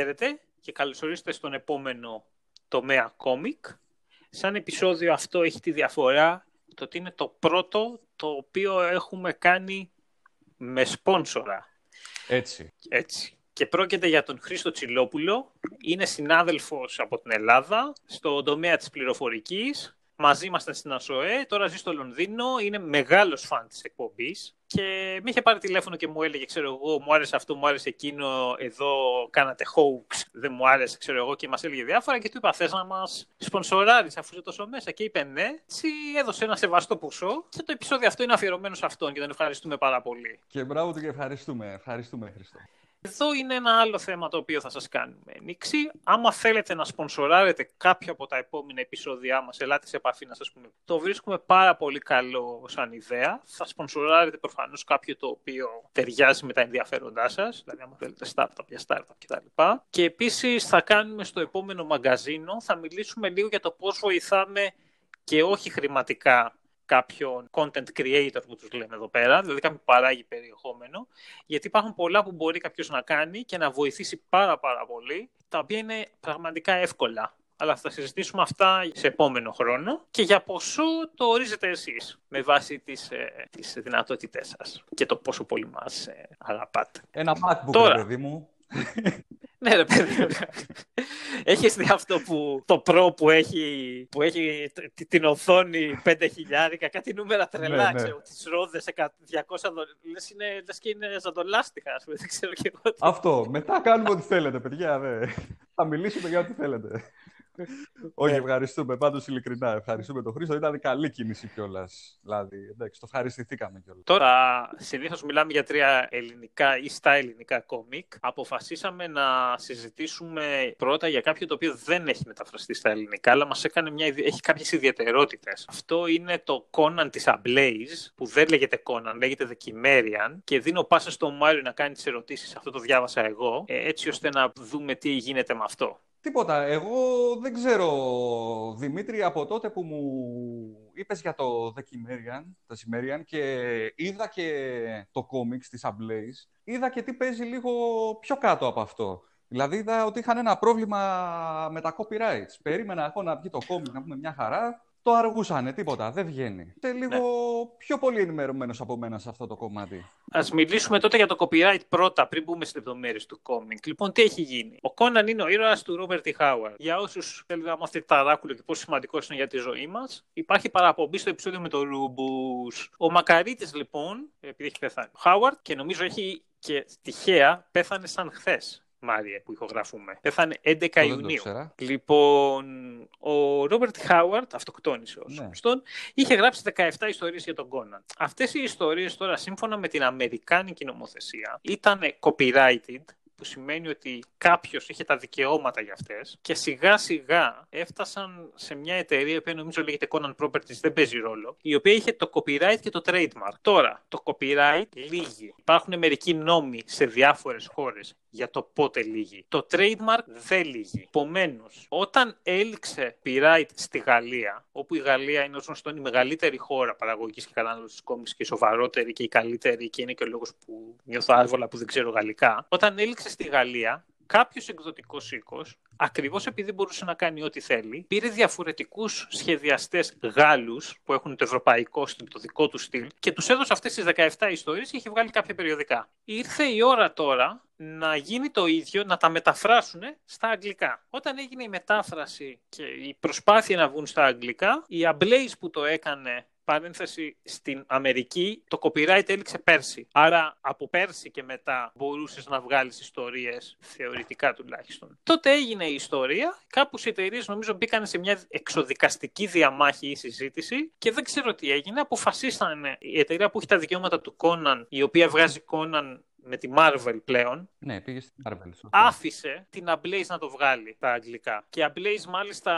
Χαίρετε και καλωσορίστε στον επόμενο τομέα κόμικ. Σαν επεισόδιο αυτό έχει τη διαφορά το ότι είναι το πρώτο το οποίο έχουμε κάνει με σπόνσορα. Έτσι. Έτσι. Και πρόκειται για τον Χρήστο Τσιλόπουλο. Είναι συνάδελφος από την Ελλάδα στον τομέα της πληροφορικής. Μαζί ήμασταν στην ΑΣΟΕ, τώρα ζει στο Λονδίνο, είναι μεγάλος φαν της εκπομπής και με είχε πάρει τηλέφωνο και μου έλεγε, ξέρω εγώ, μου άρεσε αυτό, μου άρεσε εκείνο, εδώ κάνατε hoax, δεν μου άρεσε, ξέρω εγώ, και μας έλεγε διάφορα. Και του είπα, θες να μας σπονσοράρεις αφού είσαι τόσο μέσα. Και είπε ναι, έτσι έδωσε ένα σεβαστό ποσό. Και το επεισόδιο αυτό είναι αφιερωμένο σε αυτόν και τον ευχαριστούμε πάρα πολύ. Και μπράβο του και ευχαριστούμε. Ευχαριστούμε, Χριστό. Εδώ είναι ένα άλλο θέμα το οποίο θα σας κάνουμε ανοίξει. Άμα θέλετε να σπονσοράρετε κάποιο από τα επόμενα επεισόδια μας, ελάτε σε επαφή να σας πούμε. Το βρίσκουμε πάρα πολύ καλό σαν ιδέα. Θα σπονσοράρετε προφανώς κάποιο το οποίο ταιριάζει με τα ενδιαφέροντά σας, δηλαδή άμα θέλετε startup για startup κτλ. Και επίσης θα κάνουμε στο επόμενο μαγκαζίνο, θα μιλήσουμε λίγο για το πώς βοηθάμε και όχι χρηματικά κάποιον content creator που τους λέμε εδώ πέρα, δηλαδή κάποιον που παράγει περιεχόμενο, γιατί υπάρχουν πολλά που μπορεί κάποιος να κάνει και να βοηθήσει πάρα πάρα πολύ, τα οποία είναι πραγματικά εύκολα. Αλλά θα συζητήσουμε αυτά σε επόμενο χρόνο και για πόσο το ορίζετε εσείς με βάση τις, ε, τις δυνατότητές σας και το πόσο πολύ μας ε, αγαπάτε. Ένα MacBook, Τώρα, παιδί μου. Ναι, ρε παιδί. Έχεις δει αυτό που το Pro που έχει, που έχει την οθόνη 5 χιλιάρικα, κάτι νούμερα τρελά, ναι, ναι. ξέρω, τις ρόδες 200 δολάρια, λες, είναι, λες και είναι ζαντολάστιχα, ας πούμε, δεν ξέρω και εγώ. Αυτό, μετά κάνουμε ό,τι θέλετε, παιδιά, δε. Θα μιλήσουμε για ό,τι θέλετε. Όχι, ευχαριστούμε. Πάντως ειλικρινά ευχαριστούμε τον Χρήστο. Ήταν καλή κίνηση κιόλας. Δηλαδή, εντάξει, το ευχαριστηθήκαμε κιόλας. Τώρα, συνήθως μιλάμε για τρία ελληνικά ή στα ελληνικά κόμικ. Αποφασίσαμε να συζητήσουμε πρώτα για κάποιο το οποίο δεν έχει μεταφραστεί στα ελληνικά, αλλά μας έκανε μια, έχει κάποιες ιδιαιτερότητες. Αυτό είναι το Conan της Ablaze, που δεν λέγεται Conan, λέγεται The Chimerian. Και δίνω πάσα στον Μάριο να κάνει τις ερωτήσεις. Αυτό το διάβασα εγώ, ε, έτσι ώστε να δούμε τι γίνεται με αυτό. Τίποτα. Εγώ δεν ξέρω, Δημήτρη, από τότε που μου είπες για το The Cimmerian, το Cimmerian και είδα και το κόμιξ της Ablaze, είδα και τι παίζει λίγο πιο κάτω από αυτό. Δηλαδή είδα ότι είχαν ένα πρόβλημα με τα copyrights. Περίμενα εγώ να βγει το κόμικ, να πούμε μια χαρά το αργούσανε, τίποτα, δεν βγαίνει. Είσαι λίγο ναι. πιο πολύ ενημερωμένος από μένα σε αυτό το κομμάτι. Ας μιλήσουμε τότε για το copyright πρώτα, πριν μπούμε στις λεπτομέρειες του κόμικ. Λοιπόν, τι έχει γίνει; Ο Κόναν είναι ο ήρωας του Ρόμπερτ Χάουαρντ. Για όσους θέλουν να μάθετε ταράκουλο και πόσο σημαντικός είναι για τη ζωή μας, υπάρχει παραπομπή στο επεισόδιο με το Ρούμπους. Ο Μακαρίτης, λοιπόν, επειδή έχει πεθάνει, ο Χάουαρντ και νομίζω έχει και τυχαία πέθανε σαν χθες. Μάριε, που ηχογραφούμε. Πέθανε 11 Ιουνίου. Λοιπόν, ο Ρόμπερτ Χάουαρτ, αυτοκτόνησε ως ναι. είχε γράψει 17 ιστορίες για τον Κόναν. Αυτές οι ιστορίες τώρα, σύμφωνα με την Αμερικάνικη νομοθεσία, ήταν copyrighted που σημαίνει ότι κάποιος είχε τα δικαιώματα για αυτές και σιγά σιγά έφτασαν σε μια εταιρεία που νομίζω λέγεται Conan Properties, δεν παίζει ρόλο, η οποία είχε το copyright και το trademark. Τώρα, το copyright λύγει. Υπάρχουν μερικοί νόμοι σε διάφορες χώρες για το πότε λύγει. Το trademark δεν λύγει. Επομένως, όταν έληξε copyright στη Γαλλία, όπου η Γαλλία είναι όσο γνωστό η μεγαλύτερη χώρα παραγωγής και κατανάλωσης κόμιξ και η σοβαρότερη και η καλύτερη, και είναι και ο λόγος που νιώθω άβολα που δεν ξέρω γαλλικά, όταν έληξε στη Γαλλία, κάποιος εκδοτικός οίκος, ακριβώς επειδή μπορούσε να κάνει ό,τι θέλει, πήρε διαφορετικούς σχεδιαστές Γάλλους που έχουν το ευρωπαϊκό στυλ, το δικό του στυλ, και τους έδωσε αυτές τις 17 ιστορίες και είχε βγάλει κάποια περιοδικά. Ήρθε η ώρα τώρα να γίνει το ίδιο, να τα μεταφράσουν στα αγγλικά. Όταν έγινε η μετάφραση και η προσπάθεια να βγουν στα αγγλικά, η Ablaze που το έκανε παρένθεση, στην Αμερική το copyright έληξε πέρσι. Άρα από πέρσι και μετά μπορούσες να βγάλεις ιστορίες, θεωρητικά τουλάχιστον. Τότε έγινε η ιστορία, κάπους οι εταιρείες νομίζω μπήκαν σε μια εξοδικαστική διαμάχη ή συζήτηση και δεν ξέρω τι έγινε. Αποφασίσανε η εταιρεία που έχει τα δικαιώματα του Conan, η οποία βγάζει Conan με τη Marvel πλέον. Ναι, πήγε στη Marvel. Άφησε την Ablaze να το βγάλει τα αγγλικά. Και η Ablaze μάλιστα,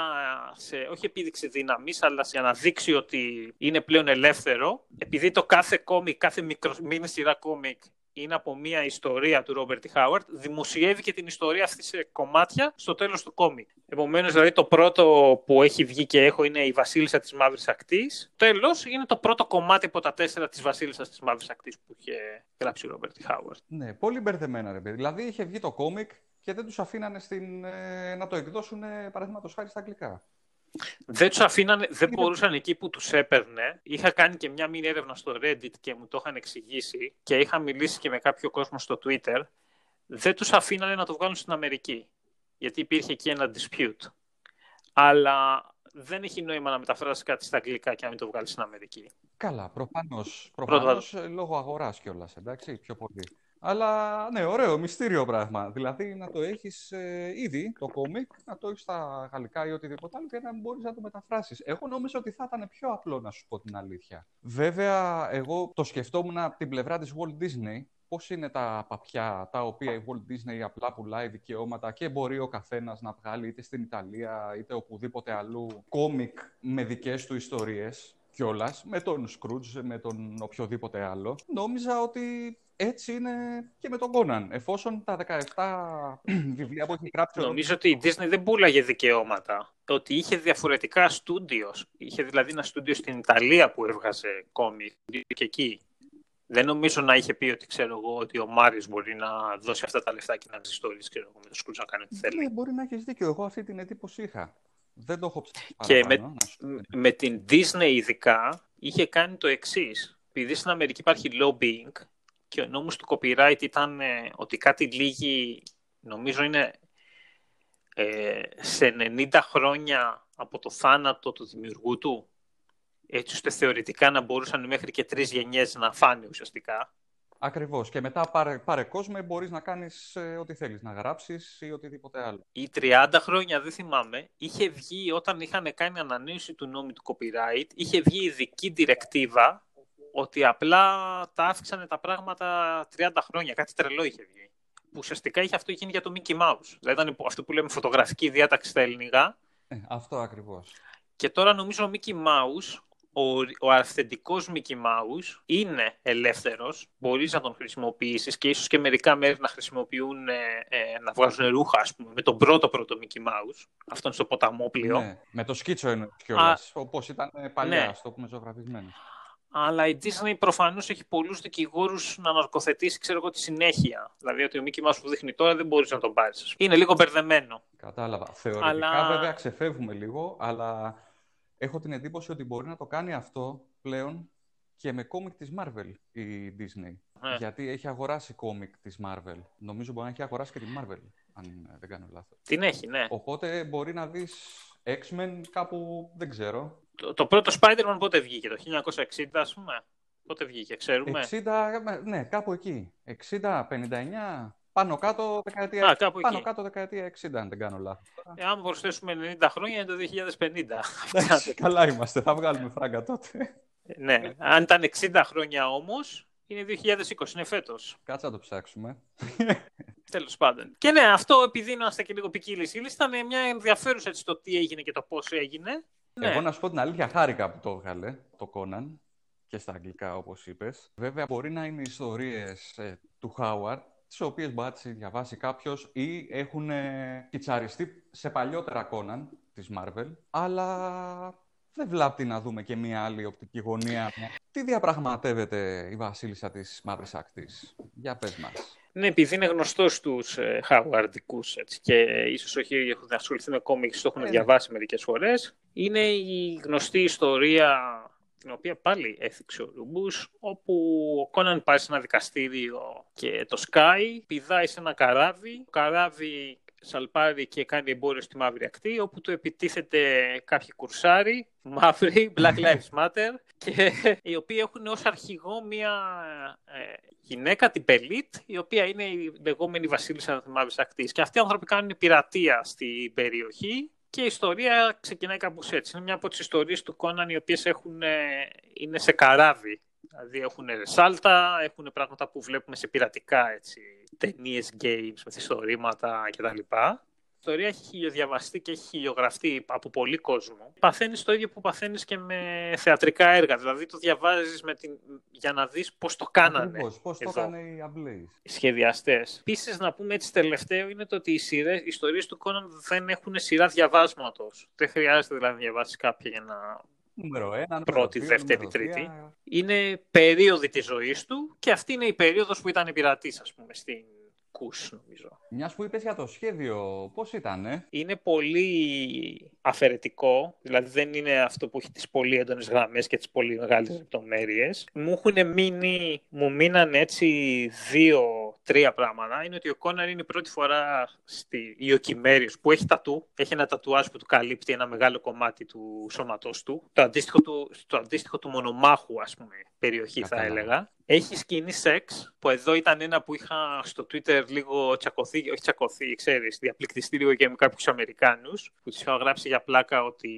σε, όχι επίδειξη δύναμης, αλλά για να δείξει ότι είναι πλέον ελεύθερο, επειδή το κάθε κόμικ, κάθε μικρο, σειρά κόμικ είναι από μια ιστορία του Ρόμπερτ Χάουαρντ, δημοσιεύει και την ιστορία αυτή σε κομμάτια στο τέλος του κόμικ. Επομένως, δηλαδή το πρώτο που έχει βγει και έχω είναι η Βασίλισσα της Μαύρης Ακτής. Τέλος, είναι το πρώτο κομμάτι από τα τέσσερα της Βασίλισσας της Μαύρης Ακτής που είχε γράψει ο Ρόμπερτ Χάουαρντ. Ναι, πολύ μπερδεμένα ρε παιδί. Δηλαδή είχε βγει το κόμικ, και δεν τους αφήνανε στην, ε, να το εκδώσουν, παραδείγματος χάρη στα αγγλικά. Δεν τους αφήνανε, δεν μπορούσαν εκεί που τους έπαιρνε. Είχα κάνει και μια μήνυ έρευνα στο Reddit και μου το είχαν εξηγήσει και είχα μιλήσει και με κάποιο κόσμο στο Twitter. Δεν τους αφήνανε να το βγάλουν στην Αμερική. Γιατί υπήρχε εκεί ένα dispute. Αλλά δεν έχει νόημα να μεταφράσει κάτι στα αγγλικά και να μην το βγάλει στην Αμερική. Καλά, προφανώς. Προφανώς λόγω αγοράς κιόλας, εντάξει, πιο πολύ. Αλλά ναι, ωραίο, μυστήριο πράγμα. Δηλαδή να το έχεις ε, ήδη το κόμικ, να το έχεις στα γαλλικά ή οτιδήποτε άλλο και να μπορείς να το μεταφράσεις. Εγώ νόμιζα ότι θα ήταν πιο απλό να σου πω την αλήθεια. Βέβαια, εγώ το σκεφτόμουν από την πλευρά της Walt Disney. Πώς είναι τα παπιά τα οποία η Walt Disney απλά πουλάει δικαιώματα και μπορεί ο καθένας να βγάλει είτε στην Ιταλία είτε οπουδήποτε αλλού κόμικ με δικές του ιστορίες κιόλας, με τον Σκρούτζ, με τον οποιοδήποτε άλλο. Νόμιζα ότι έτσι είναι και με τον Κόναν. Εφόσον τα 17 βιβλία που έχει γράψει. Νομίζω ότι η Disney δεν πουλάγε δικαιώματα. Ότι είχε διαφορετικά στούντιο. Είχε δηλαδή ένα στούντιο στην Ιταλία που έβγαζε κόμι και εκεί. Δεν νομίζω να είχε πει ότι ξέρω εγώ ότι ο Μάριο μπορεί να δώσει αυτά τα λεφτά και να τι ιστορίε ξέρω εγώ με το Σκρούτζ να κάνει ό,τι θέλει. Ναι, μπορεί να έχεις δίκιο. Εγώ αυτή την εντύπωση είχα. Δεν το έχω ψάξει. Και με, με την Disney ειδικά είχε κάνει το εξής. Επειδή στην Αμερική υπάρχει lobbying και ο νόμος του copyright ήταν ε, ότι κάτι λίγη, νομίζω είναι ε, σε 90 χρόνια από το θάνατο του δημιουργού του, έτσι ώστε θεωρητικά να μπορούσαν μέχρι και τρεις γενιές να φάνε ουσιαστικά. Ακριβώς. Και μετά πάρε, πάρε κόσμο, μπορείς να κάνεις ε, ό,τι θέλεις, να γράψεις ή οτιδήποτε άλλο. Ή 30 χρόνια, δεν θυμάμαι, είχε βγει όταν είχαν κάνει ανανέωση του νόμου του copyright, είχε βγει ειδική διρεκτίβα ότι απλά τα άφηξαν τα πράγματα 30 χρόνια. Κάτι τρελό είχε βγει. Που ουσιαστικά είχε αυτό γίνει για το Mickey Mouse. Δηλαδή ήταν αυτό που λέμε φωτογραφική διάταξη στα ελληνικά. Ε, αυτό ακριβώς. Και τώρα νομίζω ο Mickey Mouse, ο, ο αυθεντικός Mickey Mouse είναι ελεύθερος, μπορείς να τον χρησιμοποιήσεις και ίσως και μερικά μέρη να χρησιμοποιούν, ε, ε, να βγάζουν ρούχα, ας πούμε, με τον πρώτο πρώτο Mickey Mouse, αυτόν στο ποταμόπλιο. Ναι, με το σκίτσο είναι κιόλας, όπως ήταν παλιά, ναι. το πούμε ζωγραφισμένο αλλά η Disney προφανώς έχει πολλούς δικηγόρους να αναρκοθετήσει, ξέρω εγώ, τη συνέχεια. Δηλαδή ότι ο Μίκη Mouse που δείχνει τώρα δεν μπορείς να τον πάρεις. Είναι λίγο μπερδεμένο. Κατάλαβα. Θεωρητικά αλλά... βέβαια ξεφεύγουμε λίγο, αλλά έχω την εντύπωση ότι μπορεί να το κάνει αυτό πλέον και με κόμικ της Marvel η Disney. Ναι. Γιατί έχει αγοράσει κόμικ της Marvel. Νομίζω μπορεί να έχει αγοράσει και τη Marvel, αν δεν κάνω λάθος. Την έχει, ναι. Οπότε μπορεί να δεις X-Men κάπου, δεν ξέρω, το, το πρώτο Spider-Man πότε βγήκε, το 1960 ας πούμε. Πότε βγήκε, ξέρουμε. 60, ναι, κάπου εκεί. 60, 59, πάνω κάτω δεκαετία, Α, κάπου πάνω κάτω δεκαετία 60, αν δεν κάνω λάθος. Ε, άμα προσθέσουμε 90 χρόνια είναι το 2050. καλά είμαστε, θα βγάλουμε φράγκα τότε. ναι, αν ήταν 60 χρόνια όμως, είναι 2020, είναι φέτος. Κάτσε να το ψάξουμε. Τέλος πάντων. Και ναι, αυτό επειδή είμαστε και λίγο ποικίλης ύλης, ήταν μια ενδιαφέρουσα έτσι το τι έγινε και το πώς έγινε. Ναι. Εγώ να σου πω την αλήθεια, χάρηκα που το έβγαλε το Conan και στα αγγλικά όπως είπες. Βέβαια μπορεί να είναι ιστορίες ε, του Χάουαρτ τις οποίες μπορεί να τις διαβάσει κάποιος ή έχουν ε, πιτσαριστεί σε παλιότερα Conan της Marvel, αλλά δεν βλάπτει να δούμε και μία άλλη οπτική γωνία. Τι διαπραγματεύεται η βασίλισσα της Μαύρης Ακτής; Για πες μας. Ναι, επειδή είναι γνωστός στου ε, χαουαρντικού και ίσως όχι έχουν ασχοληθεί με κόμικ, το έχουν ε, ναι. διαβάσει μερικές φορές. Είναι η γνωστή ιστορία την οποία πάλι έθιξε ο Ρούμπους, όπου ο Κόναν πάει σε ένα δικαστήριο και το Sky πηδάει σε ένα καράβι. Το καράβι σαλπάρει και κάνει εμπόριο στη Μαύρη Ακτή, όπου του επιτίθεται κάποιοι κουρσάρι, μαύροι, Black Lives Matter, και οι οποίοι έχουν ως αρχηγό μια ε, γυναίκα, την Πελίτ, η οποία είναι η λεγόμενη βασίλισσα της Μαύρης Ακτής. Και αυτοί οι άνθρωποι κάνουν πειρατεία στην περιοχή και η ιστορία ξεκινάει κάπως έτσι. Είναι μια από τις ιστορίες του Κόναν οι οποίες έχουν, ε, είναι σε καράβι. Δηλαδή έχουν σάλτα, έχουν πράγματα που βλέπουμε σε πειρατικά έτσι, ταινίες, games, μεθυστορήματα κτλ ιστορία έχει χιλιοδιαβαστεί και έχει χιλιογραφτεί από πολύ κόσμο. Παθαίνεις το ίδιο που παθαίνεις και με θεατρικά έργα. Δηλαδή το διαβάζεις την... για να δεις πώς το κάνανε. Πώς το έκανε οι αμπλέει. Οι σχεδιαστές. Επίσης, να πούμε έτσι τελευταίο είναι το ότι οι, σειρές, οι ιστορίες του Κόναν δεν έχουν σειρά διαβάσματος. Δεν χρειάζεται δηλαδή να διαβάσεις κάποια για να Νούμερο ένα, πρώτη, δύο, δεύτερη, τρίτη. Είναι περίοδοι της ζωής του και αυτή είναι η περίοδος που ήταν πειρατή, ας πούμε, στην Κούς, νομίζω. Μιας που είπες για το σχέδιο, πώς ήταν, Είναι πολύ αφαιρετικό, δηλαδή δεν είναι αυτό που έχει τις πολύ έντονες γραμμές και τις πολύ μεγάλες λεπτομέρειες. Μου έχουν μείνει, μου μείναν έτσι δύο-τρία πράγματα. Είναι ότι ο Κόναν είναι η πρώτη φορά στη Ιωκημέριο που έχει τατού, έχει ένα τατουάζ που του καλύπτει ένα μεγάλο κομμάτι του σώματός του, το αντίστοιχο του, το αντίστοιχο του μονομάχου, ας πούμε, περιοχή θα έλεγα. Έχει σκηνή σεξ, που εδώ ήταν ένα που είχα στο Twitter λίγο τσακωθεί, όχι τσακωθεί, ξέρεις, διαπληκτιστεί λίγο και με κάποιους Αμερικάνους, που τους είχα γράψει για πλάκα ότι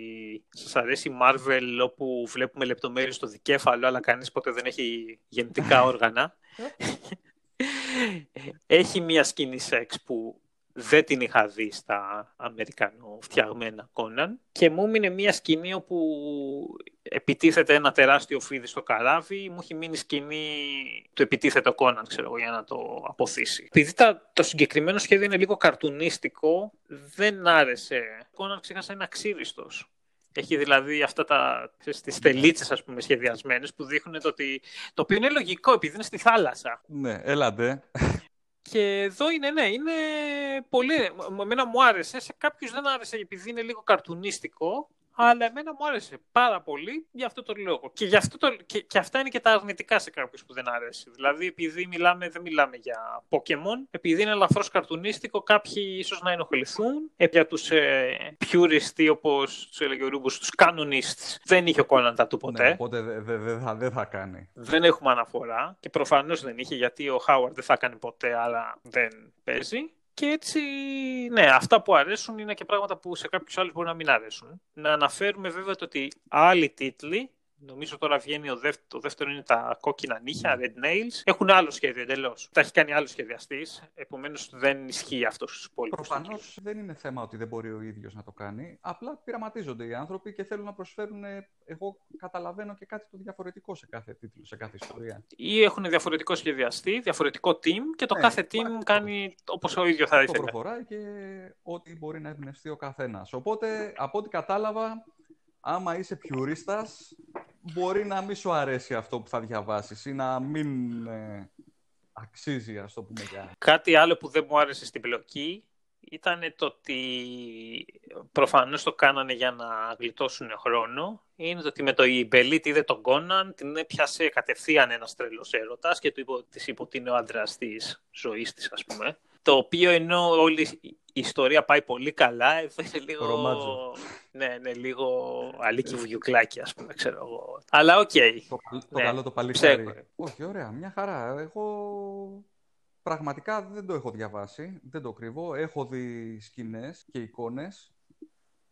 σας αρέσει η Marvel όπου βλέπουμε λεπτομέρειες στο δικέφαλο, αλλά κανείς ποτέ δεν έχει γεννητικά όργανα. έχει μία σκηνή σεξ που δεν την είχα δει στα αμερικανοφτιαγμένα Κόναν και μου έμεινε μια σκηνή όπου επιτίθεται ένα τεράστιο φίδι στο καράβι μου έχει μείνει σκηνή του επιτίθεται ο Κόναν ξέρω για να το αποθήσει. Επειδή το συγκεκριμένο σχέδιο είναι λίγο καρτουνίστικο δεν άρεσε. Ο Κόναν ξέχασα είναι αξίριστος έχει δηλαδή αυτά τα, τις τελίτσες ας πούμε σχεδιασμένες που δείχνουν το ότι το οποίο είναι λογικό επειδή είναι στη θάλασσα. Ναι, έλατε. Και εδώ είναι, ναι, είναι πολύ. Εμένα μου άρεσε. Σε κάποιους δεν άρεσε επειδή είναι λίγο καρτουνίστικο. Αλλά εμένα μου άρεσε πάρα πολύ για αυτό το λόγο. Και, γι αυτό το, και, και αυτά είναι και τα αρνητικά σε κάποιους που δεν αρέσει. Δηλαδή, επειδή μιλάμε, δεν μιλάμε για Pokemon, επειδή είναι ελαφρώς καρτουνίστικο, κάποιοι ίσως να ενοχληθούν. Ε, για τους ε, purists, όπως τους έλεγε ο Ρούμπος, τους canonists, δεν είχε ο Κόναν του ποτέ. Ναι, οπότε δεν δε, δε θα, δε θα κάνει. Δεν έχουμε αναφορά. Και προφανώς δεν είχε, γιατί ο Χάουαρντ δεν θα κάνει ποτέ, αλλά δεν παίζει. Και έτσι, ναι, αυτά που αρέσουν είναι και πράγματα που σε κάποιους άλλους μπορεί να μην αρέσουν. Να αναφέρουμε βέβαια το ότι άλλοι τίτλοι Νομίζω τώρα βγαίνει ο δεύτερο, το δεύτερο είναι τα κόκκινα νύχια, ναι. Red Nails. Έχουν άλλο σχέδιο εντελώς. Τα έχει κάνει άλλο σχεδιαστής. Επομένως δεν ισχύει αυτό στους υπόλοιπους. Προφανώς δεν είναι θέμα ότι δεν μπορεί ο ίδιος να το κάνει. Απλά πειραματίζονται οι άνθρωποι και θέλουν να προσφέρουν. Εγώ καταλαβαίνω και κάτι το διαφορετικό σε κάθε τίτλο, σε κάθε ιστορία. Ή έχουν διαφορετικό σχεδιαστή, διαφορετικό team και το ναι, κάθε team κάνει όπως ο ίδιος θα ήθελε. Το προχωράει και ό,τι μπορεί να εμπνευστεί ο καθένας. Οπότε από ό,τι κατάλαβα, άμα είσαι πιουρίστας, μπορεί να μην σου αρέσει αυτό που θα διαβάσεις ή να μην ε, αξίζει, ας το πούμε για... Κάτι άλλο που δεν μου άρεσε στην πλοκή ήταν το ότι προφανώς το κάνανε για να γλιτώσουν χρόνο. Είναι το ότι με το η Μπελίτ είδε τον Κόναν, την έπιασε κατευθείαν ένας τρελός έρωτας και του είπε, της είπε ότι είναι ο άντρας της ζωής της, ας πούμε. Το οποίο ενώ όλη η ιστορία πάει πολύ καλά, εδώ είναι λίγο... Ρομάντζο. Ναι, ναι, λίγο Αλίκη Βουγιουκλάκη, ας πούμε, ξέρω εγώ. Αλλά OK. Okay. Το, το ναι, καλό το παλικάρι. Όχι, ωραία, μια χαρά. Εγώ πραγματικά δεν το έχω διαβάσει, δεν το κρύβω. Έχω δει σκηνές και εικόνες.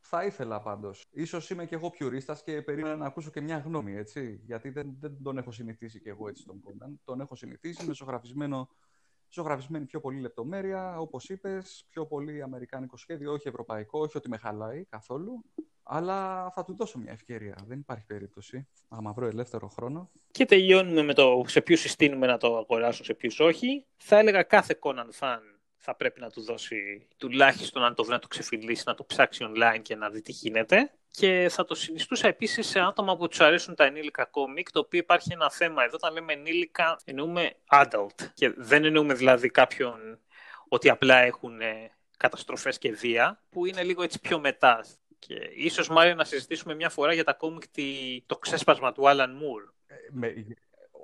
Θα ήθελα πάντως. Ίσως είμαι και εγώ πιουρίστας και περίμενα να ακούσω και μια γνώμη, έτσι. Γιατί δεν, δεν τον έχω συνηθίσει και εγώ έτσι τον Κόνταν. Τον έχω συνηθίσει με ζωγραφισμένο ζωγραφισμένη πιο πολύ λεπτομέρεια, όπως είπες, πιο πολύ αμερικάνικο σχέδιο, όχι ευρωπαϊκό, όχι ότι με χαλάει καθόλου. Αλλά θα του δώσω μια ευκαιρία. Δεν υπάρχει περίπτωση. Άμα βρω ελεύθερο χρόνο. Και τελειώνουμε με το σε ποιους συστήνουμε να το αγοράσουν, σε ποιους όχι. Θα έλεγα κάθε Conan fan θα πρέπει να του δώσει τουλάχιστον αν το βρει να το ξεφυλίσει, να το ψάξει online και να δει τι γίνεται. Και θα το συνιστούσα επίσης σε άτομα που τους αρέσουν τα ενήλικα κόμικ, το οποίο υπάρχει ένα θέμα εδώ. Όταν λέμε ενήλικα, εννοούμε adult. Και δεν εννοούμε δηλαδή κάποιον ότι απλά έχουν ε, καταστροφές και βία, που είναι λίγο έτσι πιο μετά. Και ίσως μάλλον να συζητήσουμε μια φορά για τα κόμικ το ξέσπασμα του Alan Moore. Ε, με,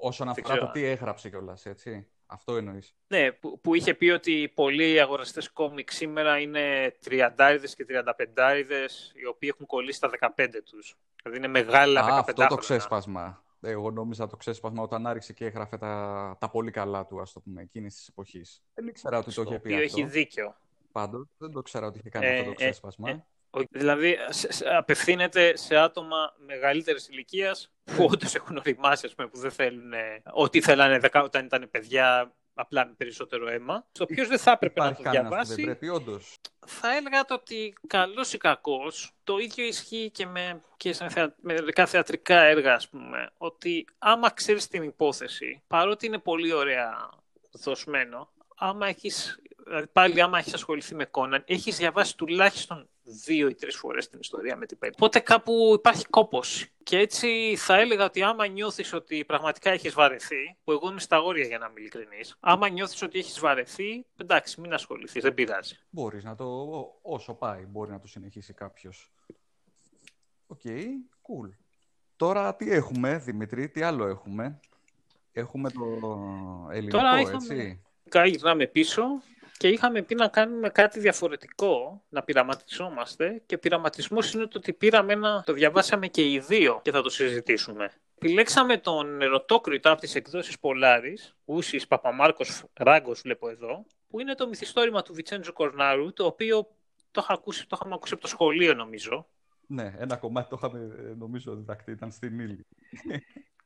όσον αφορά το τι έγραψε κιόλας, έτσι. Αυτό εννοείς. Ναι, που, που, είχε πει ότι πολλοί αγοραστές κόμικ σήμερα είναι τριαντάριδες και τριανταπεντάριδες, οι οποίοι έχουν κολλήσει τα 15 τους. Δηλαδή είναι μεγάλα 15 Αυτό το ξέσπασμα. Εγώ νόμιζα το ξέσπασμα όταν άρχισε και έγραφε τα, τα πολύ καλά του, ας το πούμε, εκείνης της εποχής. Δεν ήξερα ότι το είχε πει. Αυτό έχει δίκιο. Πάντως, δεν το ξέρα ότι είχε κάνει ε, αυτό το ε, ξέσπασμα. Ε, Δηλαδή, απευθύνεται σε άτομα μεγαλύτερης ηλικίας που όντως έχουν οριμάσει, πούμε, που δεν θέλουν ό,τι θέλανε όταν ήταν παιδιά, απλά με περισσότερο αίμα. Το οποίο δεν θα έπρεπε να το διαβάσει. Δεν πρέπει, όντως. Θα έλεγα το ότι καλός ή κακός, το ίδιο ισχύει και με, και σε θεα, με μερικά θεατρικά έργα, ας πούμε. Ότι άμα ξέρεις την υπόθεση, παρότι είναι πολύ ωραία δοσμένο, άμα έχεις, δηλαδή πάλι άμα έχεις ασχοληθεί με Κόναν, έχεις διαβάσει τουλάχιστον δύο ή τρεις φορές την ιστορία με την Πέντε. Οπότε κάπου υπάρχει κόπος. Και έτσι θα έλεγα ότι άμα νιώθεις ότι πραγματικά έχεις βαρεθεί, που εγώ είμαι στα όρια για να είμαι ειλικρινής, άμα νιώθεις ότι έχεις βαρεθεί, εντάξει, μην ασχοληθείς, δεν πειράζει. Μπορείς να το, όσο πάει, μπορεί να το συνεχίσει κάποιος. OK, okay, cool. Τώρα τι έχουμε, Δημήτρη, τι άλλο έχουμε; Έχουμε το ελληνικό, Τώρα έτσι. Τώρα γυρνάμε πίσω και είχαμε πει να κάνουμε κάτι διαφορετικό, να πειραματισόμαστε και πειραματισμός είναι το ότι πήραμε ένα, το διαβάσαμε και οι δύο και θα το συζητήσουμε. Επιλέξαμε τον Ερωτόκριτο από τις εκδόσεις Polaris, Γούσης Παπαμάρκος Ράγκος βλέπω εδώ, που είναι το μυθιστόρημα του Βιτσέντζο Κορνάρου, το οποίο το, είχα ακούσει, το είχαμε ακούσει από το σχολείο νομίζω. Ναι, ένα κομμάτι το είχαμε νομίζω διδακτεί, ήταν στην ύλη.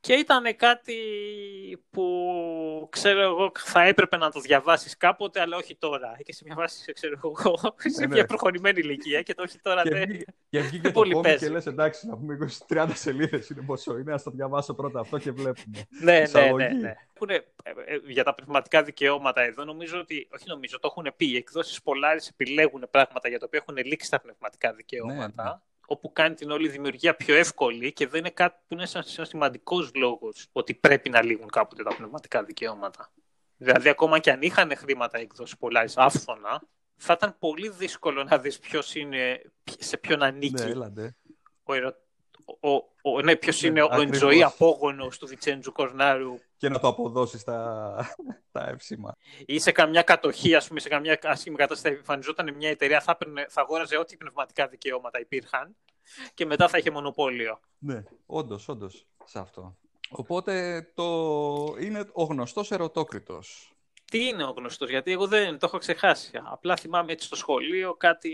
Και ήταν κάτι που ξέρω εγώ θα έπρεπε να το διαβάσεις κάποτε, αλλά όχι τώρα. Και σε μια βάση, ξέρω εγώ, σε ναι, μια ναι. προχωρημένη ηλικία και το όχι τώρα και δεν Και βγήκε το κόμμα και λες εντάξει να πούμε 20-30 σελίδες είναι πόσο είναι, ας το διαβάσω πρώτα αυτό και βλέπουμε. ναι, ναι, ναι, ναι. Ε, ε, για τα πνευματικά δικαιώματα εδώ νομίζω ότι, όχι νομίζω, το έχουν πει, οι εκδόσεις Polaris επιλέγουν πράγματα για τα οποία έχουν λήξει τα πνευματικά δικαιώματα. Ναι, ναι όπου κάνει την όλη δημιουργία πιο εύκολη και δεν είναι κάτι που είναι ένα σημαντικός λόγος ότι πρέπει να λήγουν κάποτε τα πνευματικά δικαιώματα. Δηλαδή, ακόμα και αν είχαν χρήματα εκδόσει πολλά άφθονα, θα ήταν πολύ δύσκολο να δεις ποιος είναι, σε ποιον ανήκει ναι, ο, ο, ο, ναι, ποιος ναι, είναι ο ενζωή απόγονος του Βιτσέντζου Κορνάρου. Και να το αποδώσεις τα, τα εύσημα. Ή σε καμιά κατοχή, ας πούμε, σε καμιά άσχημη κατάσταση, εμφανιζόταν μια εταιρεία, θα, έπαιρνε, θα αγόραζε ό,τι πνευματικά δικαιώματα υπήρχαν και μετά θα είχε μονοπόλιο. Ναι, όντως, όντως, σε αυτό. Οπότε το... είναι ο γνωστός ερωτόκριτος. Τι είναι ο γνωστός, γιατί εγώ δεν το έχω ξεχάσει. Απλά θυμάμαι έτσι στο σχολείο κάτι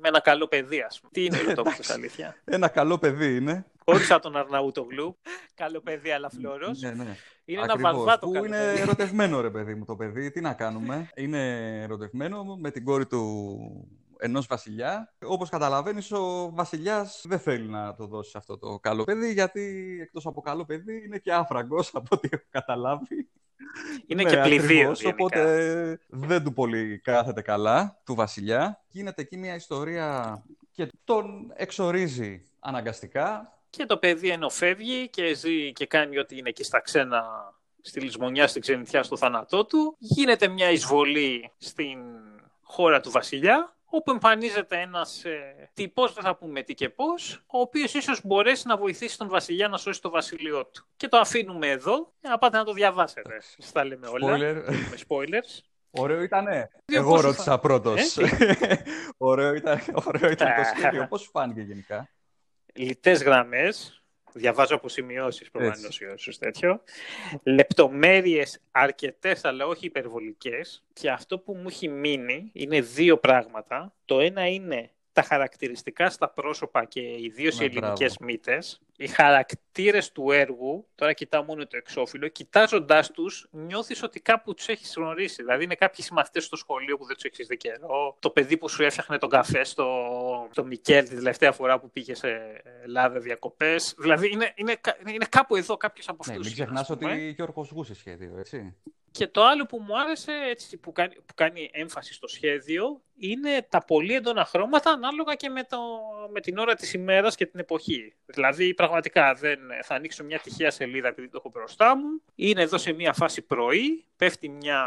με ένα καλό παιδί, ας πούμε. Τι είναι το τόπος αλήθεια; Ένα καλό παιδί είναι. Όχι σαν τον Αρναούτογλου. καλό παιδί, αλλά φλόρος. Ναι, ναι. Είναι Ακριβώς, ένα βαρβάτο που είναι παιδί. ερωτευμένο, ρε παιδί μου, το παιδί. Τι να κάνουμε. Είναι ερωτευμένο με την κόρη του ενός βασιλιά. Όπως καταλαβαίνεις, ο βασιλιάς δεν θέλει να το δώσει αυτό το καλό παιδί, γιατί εκτός από καλό παιδί είναι και άφραγκος, από ό,τι έχω καταλάβει. Είναι ναι, και πληδίος Οπότε δεν του πολύ κάθεται καλά, του βασιλιά. Γίνεται εκεί μια ιστορία και τον εξορίζει αναγκαστικά. Και το παιδί ενώ φεύγει και ζει και κάνει ό,τι είναι εκεί στα ξένα στη λησμονιά, στην ξενιτιά, στο θάνατό του. Γίνεται μια εισβολή στην χώρα του βασιλιά όπου εμφανίζεται ένας ε, τύπος, δεν θα πούμε τι και πώς, ο οποίος ίσως μπορέσει να βοηθήσει τον βασιλιά να σώσει το βασιλειό του. Και το αφήνουμε εδώ, για να πάτε να το διαβάσετε. Σας τα λέμε όλα, Spoiler. με spoilers. Ωραίο ήτανε. Εγώ ρώτησα πρώτος. Ε; ωραίο ήταν, ωραίο ήταν το σχέδιο. Πώς σου φάνηκε γενικά; Λιτές γραμμές, διαβάζω από σημειώσεις προφανώς ή τέτοιο. Λεπτομέρειες αρκετές, αλλά όχι υπερβολικές. Και αυτό που μου έχει μείνει είναι δύο πράγματα. Το ένα είναι τα χαρακτηριστικά στα πρόσωπα και ιδίως οι ελληνικές μύτες, οι χαρακτήρες του έργου, τώρα κοιτάω μόνο το εξώφυλλο, κοιτάζοντάς τους, νιώθεις ότι κάπου τους έχεις γνωρίσει. Δηλαδή, είναι κάποιοι συμμαθητές στο σχολείο που δεν τους έχεις δει καιρό, το παιδί που σου έφτιαχνε τον καφέ στο, στο Μικέλ τη τελευταία φορά που πήγε σε Ελλάδα διακοπές. Δηλαδή, είναι, είναι, είναι κάπου εδώ κάποιος από αυτούς. Ναι, μην ξεχνάς ότι και ο σχέδιο, έτσι. Και το άλλο που μου άρεσε, έτσι, που, κάνει, που κάνει έμφαση στο σχέδιο, είναι τα πολύ έντονα χρώματα ανάλογα και με, το, με την ώρα της ημέρας και την εποχή. Δηλαδή, πραγματικά, δεν, θα ανοίξω μια τυχαία σελίδα επειδή το έχω μπροστά μου. Είναι εδώ σε μια φάση πρωί, πέφτει μια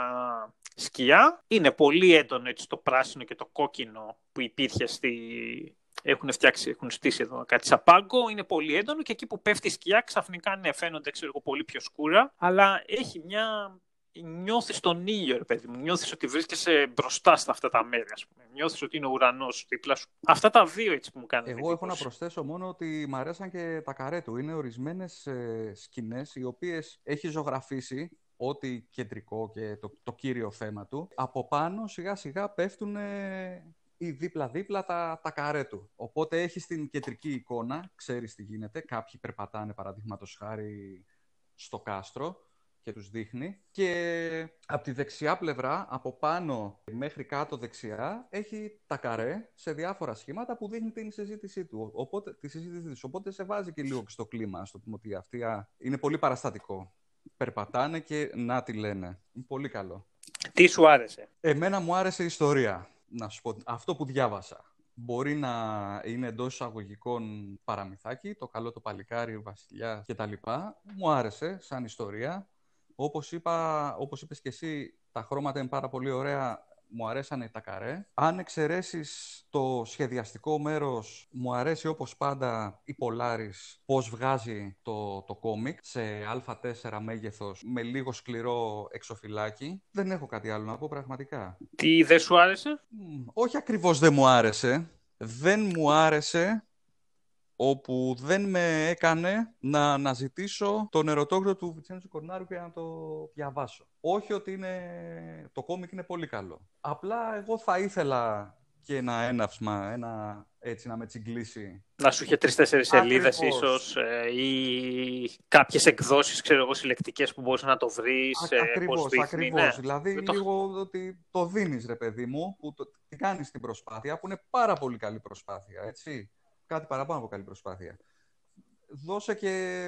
σκιά. Είναι πολύ έντονο έτσι, το πράσινο και το κόκκινο που υπήρχε στη, έχουν φτιάξει, έχουν στήσει εδώ κάτι σαν πάγκο, είναι πολύ έντονο και εκεί που πέφτει η σκιά ξαφνικά ναι, φαίνονται ξέρω, πολύ πιο σκούρα, αλλά έχει μια νιώθεις τον ήλιο, ρε παιδί μου. Νιώθεις ότι βρίσκεσαι μπροστά στα αυτά τα μέρη, ας πούμε. Νιώθεις ότι είναι ο ουρανός δίπλα σου. Αυτά τα δύο έτσι που μου κάνουν Εγώ έχω να προσθέσω μόνο ότι μου αρέσαν και τα καρέ του. Είναι ορισμένες ε, σκηνές οι οποίες έχει ζωγραφίσει ό,τι κεντρικό και το, το κύριο θέμα του. Από πάνω σιγά σιγά πέφτουν ή δίπλα-δίπλα τα, τα καρέ του. Οπότε έχει την κεντρική εικόνα, ξέρεις τι γίνεται. Κάποιοι περπατάνε παραδείγματος χάρη στο κάστρο και τους δείχνει. Και από τη δεξιά πλευρά, από πάνω μέχρι κάτω δεξιά, έχει τα καρέ σε διάφορα σχήματα που δείχνει την συζήτησή του. Οπότε, τη συζήτησή του. Οπότε σε βάζει και λίγο στο κλίμα, ας το πούμε ότι αυτή είναι πολύ παραστατικό. Περπατάνε και να τη λένε. Είναι πολύ καλό. Τι σου άρεσε; Εμένα μου άρεσε η ιστορία. Να σου πω αυτό που διάβασα. μπορεί να είναι εντός εισαγωγικών παραμυθάκι, το καλό το παλικάρι, ο βασιλιάς κτλ. Μου άρεσε σαν ιστορία. Όπως, είπα, όπως είπες και εσύ, τα χρώματα είναι πάρα πολύ ωραία μου αρέσανε τα καρέ. Αν εξαιρέσεις το σχεδιαστικό μέρος, μου αρέσει όπως πάντα η Polaris πώς βγάζει το, το κόμικ σε α4 μέγεθος με λίγο σκληρό εξοφυλάκι. Δεν έχω κάτι άλλο να πω πραγματικά. Τι δεν σου άρεσε; όχι ακριβώς δεν μου άρεσε. Δεν μου άρεσε όπου δεν με έκανε να αναζητήσω τον ερωτόγραφο του Βιτσέντζου Κορνάρου και να το διαβάσω. Όχι ότι είναι... το κόμικ είναι πολύ καλό. Απλά εγώ θα ήθελα και ένα έναυσμα, ένα έτσι να με τσιγκλίσει. Να σου είχε τρει-τέσσερι σελίδες, ίσως, ε, ή κάποιες εκδόσεις, ξέρω εγώ, συλλεκτικές που μπορεί να το βρεις. Ακριβώ, ε, ακριβώς. Ναι. Δηλαδή, το... λίγο ότι το δίνεις, ρε παιδί μου, που το, κάνεις την προσπάθεια, που είναι πάρα πολύ καλή προσπάθεια, έτσι κάτι παραπάνω από καλή προσπάθεια. Δώσε και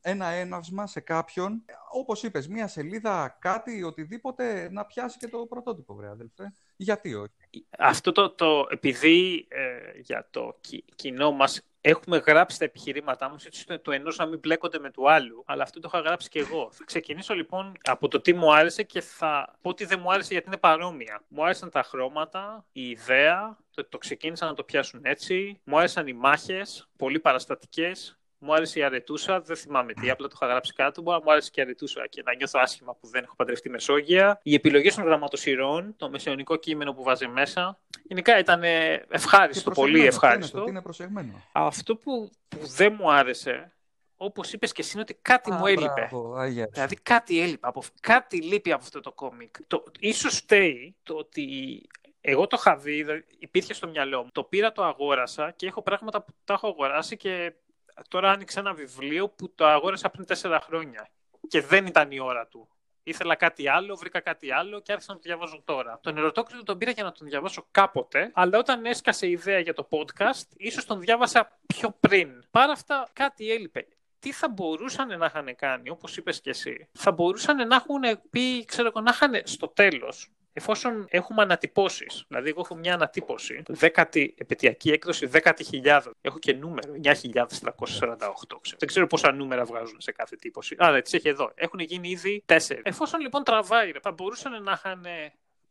ένα έναυσμα σε κάποιον, όπως είπες, μία σελίδα, κάτι, οτιδήποτε, να πιάσει και το πρωτότυπο, βρε αδελφέ. Γιατί όχι; Αυτό το, το επειδή ε, για το κοινό μας έχουμε γράψει τα επιχειρήματά μου έτσι το ενός να μην μπλέκονται με του άλλου. Αλλά αυτό το είχα γράψει και εγώ. Θα ξεκινήσω λοιπόν από το τι μου άρεσε και θα πω ότι δεν μου άρεσε γιατί είναι παρόμοια. Μου άρεσαν τα χρώματα, η ιδέα, το, το ξεκίνησαν να το πιάσουν έτσι. Μου άρεσαν οι μάχες, πολύ παραστατικές. Μου άρεσε η αρετούσα, δεν θυμάμαι τι, απλά το είχα γράψει κάτω. Μου άρεσε και η αρετούσα και να νιώθω άσχημα που δεν έχω παντρευτεί Μεσόγεια. Οι επιλογές των γραμματοσυρών, το μεσαιωνικό κείμενο που βάζει μέσα. Γενικά ήταν ευχάριστο, πολύ ευχάριστο. Είναι προσεγμένο. Αυτό που, που δεν μου άρεσε, όπως είπες και εσύ, είναι ότι κάτι μου έλειπε. δηλαδή κάτι έλειπε. Από, κάτι λείπει από αυτό το κόμικ. Το, ίσως φταίει το ότι εγώ το είχα δει, υπήρχε στο μυαλό μου. Το πήρα, το αγόρασα και έχω πράγματα που τα έχω αγοράσει και τώρα άνοιξε ένα βιβλίο που το αγόρασα πριν τέσσερα χρόνια και δεν ήταν η ώρα του. Ήθελα κάτι άλλο, βρήκα κάτι άλλο και άρχισα να το διαβάζω τώρα. Τον ερωτόκριτο τον πήρα για να τον διαβάσω κάποτε, αλλά όταν έσκασε η ιδέα για το podcast, ίσως τον διάβασα πιο πριν. Παρά αυτά, κάτι έλειπε. Τι θα μπορούσαν να είχαν κάνει, όπως είπες και εσύ. Θα μπορούσαν να έχουν πει, ξέρω εγώ, να είχαν στο τέλος εφόσον έχουμε ανατυπώσεις. Δηλαδή, εγώ έχω μια ανατύπωση, δέκατη επαιτειακή έκδοση, δέκατη χιλιάδος. Έχω και νούμερο, 9.348. Δεν ξέρω πόσα νούμερα βγάζουν σε κάθε τύπωση. Α, δεν τις έχει εδώ. Έχουν γίνει ήδη τέσσερις. Εφόσον λοιπόν τραβάει, θα μπορούσαν να είχαν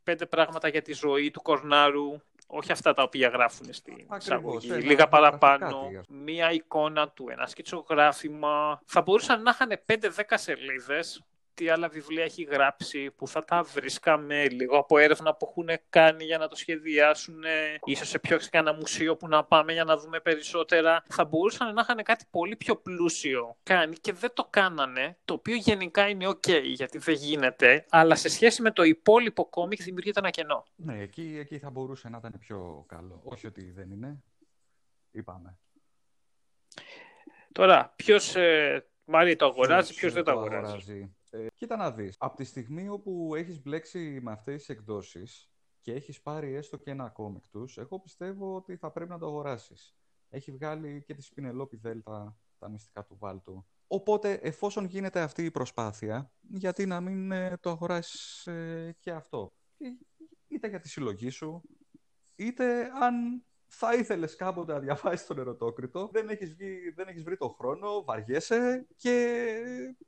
πέντε πράγματα για τη ζωή του Κορνάρου, όχι αυτά τα οποία γράφουν στην εισαγωγή. Λίγα παραπάνω, μία εικόνα του, ένα σκητσογράφημα. Θα μπορούσαν να είχαν 5-10 σελίδες τι άλλα βιβλία έχει γράψει που θα τα βρίσκαμε λίγο από έρευνα που έχουν κάνει για να το σχεδιάσουν, ίσως σε πιο ένα μουσείο που να πάμε για να δούμε περισσότερα. Θα μπορούσαν να είχαν κάτι πολύ πιο πλούσιο κάνει και δεν το κάνανε, το οποίο γενικά είναι ok γιατί δεν γίνεται, αλλά σε σχέση με το υπόλοιπο κόμικ δημιουργείται ένα κενό. Ναι, εκεί, εκεί θα μπορούσε να ήταν πιο καλό. Όχι ότι δεν είναι. Είπαμε. Τώρα, ποιος ε, Μάρι το αγοράζει, ποιος δεν το αγοράζει. Ε, κοίτα να δεις, από τη στιγμή όπου έχεις μπλέξει με αυτές τις εκδόσεις και έχεις πάρει έστω και ένα κόμικ τους, εγώ πιστεύω ότι θα πρέπει να το αγοράσεις. Έχει βγάλει και τη Σπινελόπη Δέλτα, τα μυστικά του Βάλτου. Οπότε, εφόσον γίνεται αυτή η προσπάθεια, γιατί να μην ε, το αγοράσεις ε, και αυτό; Είτε για τη συλλογή σου, είτε αν θα ήθελες κάποτε να διαβάσεις τον ερωτόκριτο, δεν έχεις δεν έχεις βρει τον χρόνο, βαριέσαι και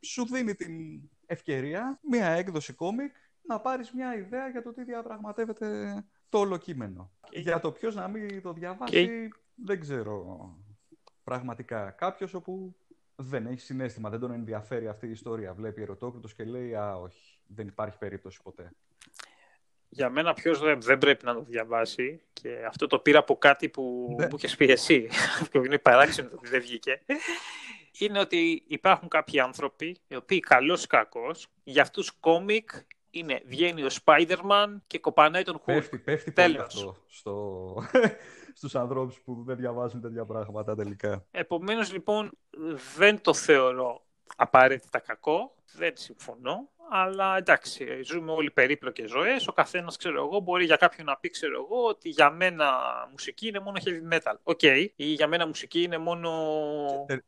σου δίνει την ευκαιρία μία έκδοση κόμικ να πάρεις μια ιδέα για το τι διαπραγματεύεται το όλο κείμενο. Για το ποιος να μην το διαβάσει, δεν ξέρω πραγματικά. Κάποιος όπου δεν έχει συνέστημα, δεν τον ενδιαφέρει αυτή η ιστορία. Βλέπει ερωτόκριτος και λέει Α, όχι, δεν υπάρχει περίπτωση ποτέ για μένα ποιος δεν, πρέπει να το διαβάσει και αυτό το πήρα από κάτι που ναι. μου είχες πει εσύ, που είναι παράξενο ότι δεν βγήκε, είναι ότι υπάρχουν κάποιοι άνθρωποι, οι οποίοι καλό ή κακό, για αυτούς κόμικ είναι, βγαίνει ο Spider-Man και κοπανάει τον Hulk. Πέφτει, πέφτει πολύ αυτό στο... στους ανθρώπους που δεν διαβάζουν τέτοια πράγματα τελικά. Επομένως, λοιπόν, δεν το θεωρώ απαραίτητα κακό, δεν συμφωνώ, αλλά εντάξει, ζούμε όλοι περίπλοκες ζωές. Ο καθένας, ξέρω εγώ, μπορεί για κάποιον να πει, ξέρω εγώ, ότι για μένα μουσική είναι μόνο heavy metal. OK. Okay. Ή για μένα μουσική είναι μόνο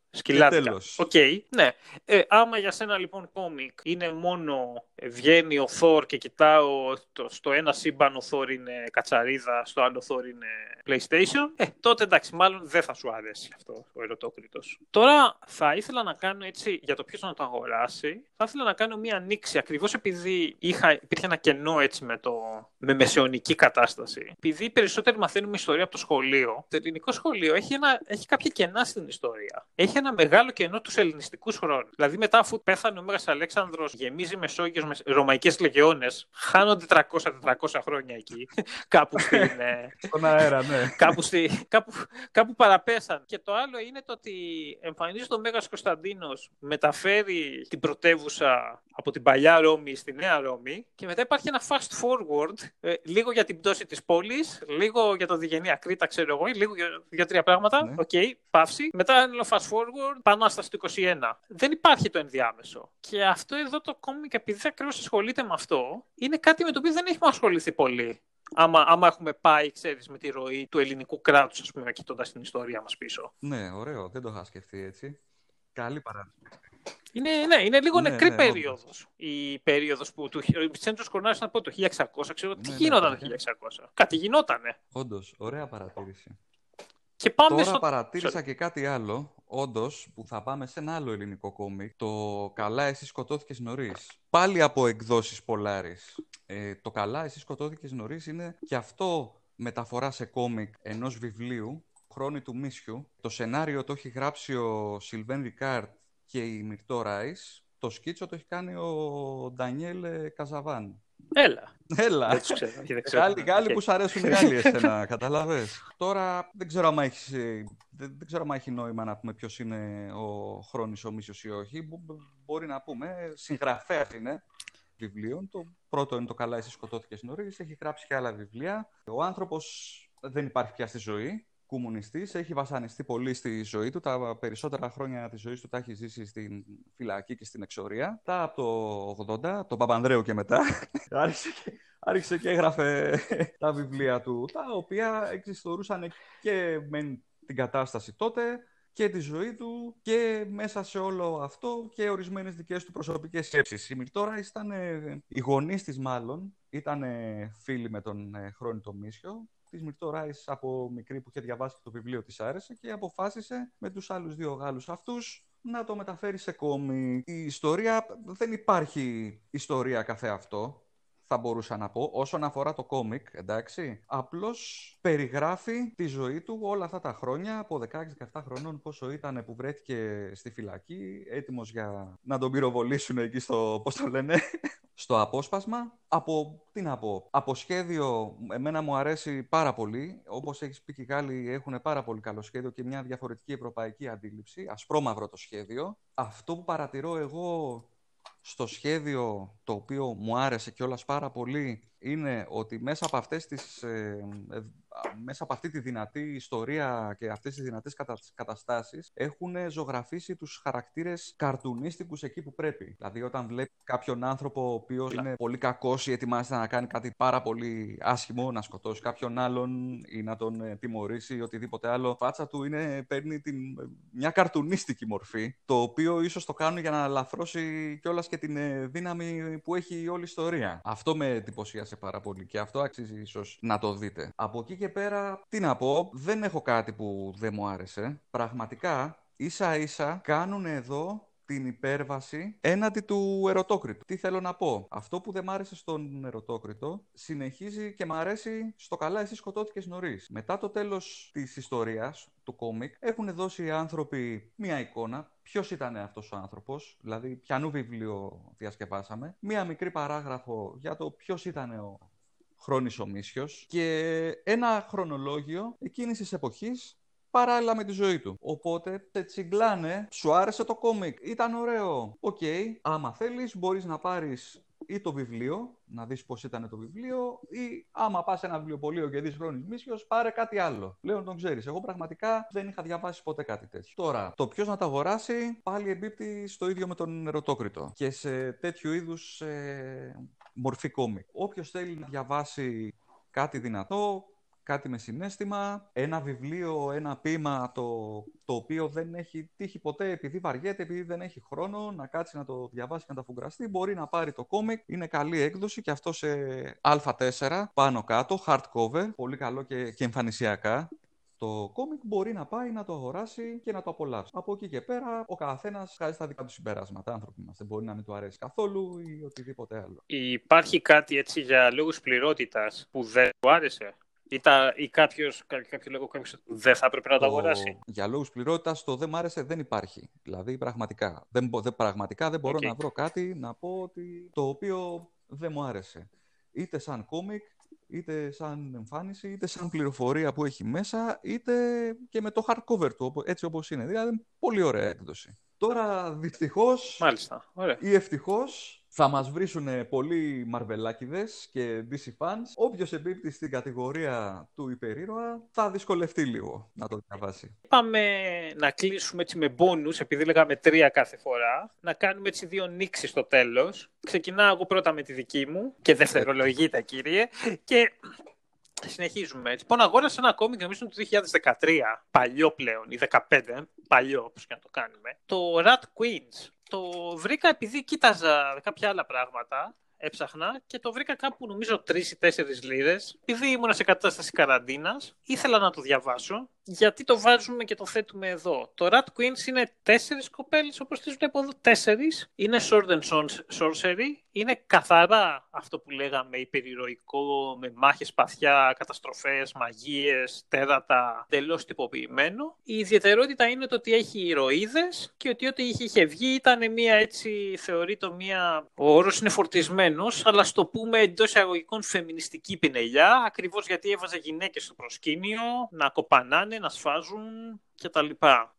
σκυλάδικα. OK. Okay. Ναι. Ε, άμα για σένα λοιπόν κόμικ είναι μόνο ε, βγαίνει ο Θόρ και κοιτάω το, στο ένα σύμπαν ο Θόρ είναι κατσαρίδα, στο άλλο Θόρ είναι PlayStation, ε, τότε εντάξει, μάλλον δεν θα σου αρέσει αυτό ο Ερωτόκριτος. Τώρα θα ήθελα να κάνω έτσι, για το ποιος να το αγοράσει, θα ήθελα να κάνω μία ανοίξη, ακριβώς επειδή είχα, υπήρχε ένα κενό έτσι με, το, με μεσαιωνική κατάσταση. Επειδή περισσότεροι μαθαίνουμε ιστορία από το σχολείο, το ελληνικό σχολείο έχει, ένα, έχει κάποια κενά στην ιστορία. Έχει ένα μεγάλο κενό τους ελληνιστικούς χρόνους. Δηλαδή μετά αφού πέθανε ο Μέγας Αλέξανδρος, γεμίζει Μεσόγειος με ρωμαϊκές λεγεώνες, χάνονται 300-400 χρόνια εκεί, κάπου στην... Ε, Στον αέρα, ναι. κάπου, στη, κάπου, κάπου παραπέσαν. Και το άλλο είναι το ότι εμφανίζεται ο Μέγας Κωνσταντίνος, μεταφέρει την πρωτεύουσα από την παλιά Ρώμη στη νέα Ρώμη και μετά υπάρχει ένα fast forward, ε, λίγο για την πτώση της πόλης, λίγο για το Διγενή Ακρίτα, ξέρω εγώ, λίγο για δύο-τρία πράγματα. Ναι. OK, okay, παύση. Μετά ένα fast forward, Επανάσταση του 21. Δεν υπάρχει το ενδιάμεσο. Και αυτό εδώ το κόμικ, επειδή ακριβώς ασχολείται με αυτό, είναι κάτι με το οποίο δεν έχουμε ασχοληθεί πολύ άμα, άμα έχουμε πάει, ξέρεις, με τη ροή του ελληνικού κράτους, ας πούμε, κοιτώντας την ιστορία μας πίσω. Ναι, ωραίο. Δεν το είχα σκεφτεί έτσι. Καλή παράδειγμα. Είναι, ναι, είναι λίγο ναι, νεκρή ναι, περίοδος. Η περίοδος που του Βιντσέντζο Κορνάρη να πω το 1600, ξέρω τι ναι, γινόταν ναι, το 1600. Κάτι γινότανε. Όντως, ωραία παρατήρηση. Και πάμε Τώρα στο... παρατήρησα και κάτι άλλο, όντως, που θα πάμε σε ένα άλλο ελληνικό κόμικ. Το Καλά, εσύ σκοτώθηκες νωρίς. Πάλι από εκδόσεις Πολάρη. Ε, το Καλά, εσύ σκοτώθηκες νωρίς είναι και αυτό μεταφορά σε κόμικ ενός βιβλίου, Χρόνη του Μίσιου. Το σενάριο το έχει γράψει ο Σιλβέν Ρικάρτ και η Μυρτό Ράις. Το σκίτσο το έχει κάνει ο Ντανιέλ Καζαβάν. Έλα. Έλα. Δεν ξέρω. Δεν ξέρω. Γάλλοι, Γάλλοι που σου αρέσουν οι Γάλλοι εσένα, καταλαβες. Τώρα δεν ξέρω αν έχεις, δεν, δεν ξέρω έχει νόημα να πούμε ποιος είναι ο χρόνης ο Μίσιος ή όχι. Μπορεί να πούμε, συγγραφέα είναι βιβλίων. Το πρώτο είναι το «Καλά εσύ σκοτώθηκες νωρίς». Έχει γράψει και άλλα βιβλία. Ο άνθρωπος δεν υπάρχει πια στη ζωή κομμουνιστής, έχει βασανιστεί πολύ στη ζωή του. Τα περισσότερα χρόνια της ζωής του τα έχει ζήσει στην φυλακή και στην εξορία. Τα από το 80, τον Παπανδρέου και μετά, άρχισε και, άρχισε και έγραφε τα βιβλία του, τα οποία εξιστορούσαν και με την κατάσταση τότε και τη ζωή του και μέσα σε όλο αυτό και ορισμένες δικές του προσωπικές σκέψεις. Η Μυρτόρα ήταν, οι γονείς της μάλλον, ήταν φίλοι με τον ε, Χρόνιτο Μίσιο της Μυρτώ Ράις από μικρή που είχε διαβάσει το βιβλίο της άρεσε και αποφάσισε με τους άλλους δύο Γάλλους αυτούς να το μεταφέρει σε κόμι. Η ιστορία, δεν υπάρχει ιστορία καθε αυτό, θα μπορούσα να πω, όσον αφορά το κόμικ, εντάξει. Απλώς περιγράφει τη ζωή του όλα αυτά τα χρόνια, από 16-17 χρονών πόσο ήταν που βρέθηκε στη φυλακή, έτοιμος για να τον πυροβολήσουν εκεί στο, πώς το λένε, στο απόσπασμα. Από, τι να πω, από σχέδιο, εμένα μου αρέσει πάρα πολύ. Όπως έχεις πει και οι Γάλλοι έχουν πάρα πολύ καλό σχέδιο και μια διαφορετική ευρωπαϊκή αντίληψη. Ασπρόμαυρο το σχέδιο. Αυτό που παρατηρώ εγώ στο σχέδιο το οποίο μου άρεσε κιόλας πάρα πολύ είναι ότι μέσα από αυτές τις ε, ε μέσα από αυτή τη δυνατή ιστορία και αυτές τις δυνατές καταστάσεις έχουν ζωγραφίσει τους χαρακτήρες καρτουνίστικους εκεί που πρέπει. Δηλαδή όταν βλέπεις κάποιον άνθρωπο ο οποίος είναι πολύ κακός ή ετοιμάζεται να κάνει κάτι πάρα πολύ άσχημο, να σκοτώσει κάποιον άλλον ή να τον ε, τιμωρήσει ή οτιδήποτε άλλο, φάτσα του είναι, παίρνει την, μια καρτουνίστικη μορφή, το οποίο ίσως το κάνουν για να αλαφρώσει κιόλας και την ε, δύναμη που έχει όλη η ιστορία. Αυτό με εντυπωσίασε πάρα πολύ και αυτό αξίζει ίσως να το δείτε. Από εκεί και πέρα, τι να πω, δεν έχω κάτι που δεν μου άρεσε. Πραγματικά, ίσα ίσα κάνουν εδώ την υπέρβαση έναντι του ερωτόκριτου. Τι θέλω να πω; Αυτό που δεν μ' άρεσε στον ερωτόκριτο συνεχίζει και μ' αρέσει στο καλά εσύ σκοτώθηκες νωρίς. Μετά το τέλος της ιστορίας του κόμικ έχουν δώσει οι άνθρωποι μία εικόνα. Ποιος ήταν αυτός ο άνθρωπος, δηλαδή ποιανού βιβλίο διασκευάσαμε; Μία μικρή παράγραφο για το ποιος ήταν ο Χρόνης ο Μίσιος και ένα χρονολόγιο εκείνης της εποχής παράλληλα με τη ζωή του. Οπότε σε τσιγκλάνε, σου άρεσε το κόμικ, ήταν ωραίο. OK, okay. άμα θέλεις μπορείς να πάρεις ή το βιβλίο, να δεις πώς ήταν το βιβλίο, ή άμα πας σε ένα βιβλιοπωλείο και δεις Χρόνης Μίσιος, πάρε κάτι άλλο. Πλέον τον ξέρεις. Εγώ πραγματικά δεν είχα διαβάσει ποτέ κάτι τέτοιο. Τώρα, το ποιος να τα αγοράσει, πάλι εμπίπτει στο ίδιο με τον Ερωτόκριτο και σε τέτοιου είδους ε, μορφή κόμικ. Όποιος θέλει να διαβάσει κάτι δυνατό, κάτι με συνέστημα, ένα βιβλίο, ένα ποίημα το, το οποίο δεν έχει τύχει ποτέ επειδή βαριέται, επειδή δεν έχει χρόνο να κάτσει να το διαβάσει και να τα φουγκραστεί, μπορεί να πάρει το κόμικ. Είναι καλή έκδοση και αυτό σε α4 πάνω κάτω, hardcover, πολύ καλό και, και εμφανισιακά το κόμικ μπορεί να πάει να το αγοράσει και να το απολαύσει. Από εκεί και πέρα, ο καθένας βγάζει τα δικά του συμπεράσματα. Άνθρωποι είμαστε. Μπορεί να μην του αρέσει καθόλου ή οτιδήποτε άλλο. Υπάρχει κάτι έτσι για λόγους πληρότητας που δεν του άρεσε; Ή, τα, ή κάποιος, κάποιο λόγο κάποιος δεν θα έπρεπε να το αγοράσει; Για λόγους πληρότητας το δεν μ' άρεσε δεν υπάρχει. Δηλαδή πραγματικά. Δεν, δεν, πραγματικά δεν μπορώ να βρω κάτι να πω ότι το οποίο δεν μου άρεσε. Είτε σαν κόμικ, είτε σαν εμφάνιση, είτε σαν πληροφορία που έχει μέσα, είτε και με το hardcover του, έτσι όπως είναι. Δηλαδή, πολύ ωραία έκδοση. Τώρα, δυστυχώς, Μάλιστα. Ωραία. ή ευτυχώς, θα μας βρίσουν πολλοί μαρβελάκιδες και DC fans. Όποιος εμπίπτει στην κατηγορία του υπερήρωα θα δυσκολευτεί λίγο να το διαβάσει. Είπαμε να κλείσουμε έτσι με μπόνους, επειδή λέγαμε τρία κάθε φορά, να κάνουμε έτσι δύο νήξεις στο τέλος. Ξεκινάω εγώ πρώτα με τη δική μου και δευτερολογείται κύριε και Συνεχίζουμε έτσι. Λοιπόν, αγόρασα ένα κόμικ, νομίζω το 2013, παλιό πλέον, ή 15, παλιό, όπως και να το κάνουμε. Το Rat Queens, το βρήκα επειδή κοίταζα κάποια άλλα πράγματα έψαχνα και το βρήκα κάπου νομίζω τρεις ή τέσσερις λίρες. Επειδή ήμουν σε κατάσταση καραντίνας, ήθελα να το διαβάσω. Γιατί το βάζουμε και το θέτουμε εδώ. Το Rat Queens είναι τέσσερις κοπέλες, όπως τις βλέπω εδώ. Τέσσερις. Είναι Sword and Sorcery. Είναι καθαρά αυτό που λέγαμε υπερηρωικό, με μάχες, παθιά, καταστροφές, μαγείες, τέρατα, τελώ τυποποιημένο. Η ιδιαιτερότητα είναι το ότι έχει ηρωίδες και ότι ό,τι είχε, είχε βγει ήταν μια έτσι, θεωρείται μια. Ο όρος είναι φορτισμένος αλλά στο πούμε εντός εισαγωγικών φεμινιστική πινελιά, ακριβώς γιατί έβαζε γυναίκες στο προσκήνιο να κοπανάνε, να σφάζουν κτλ.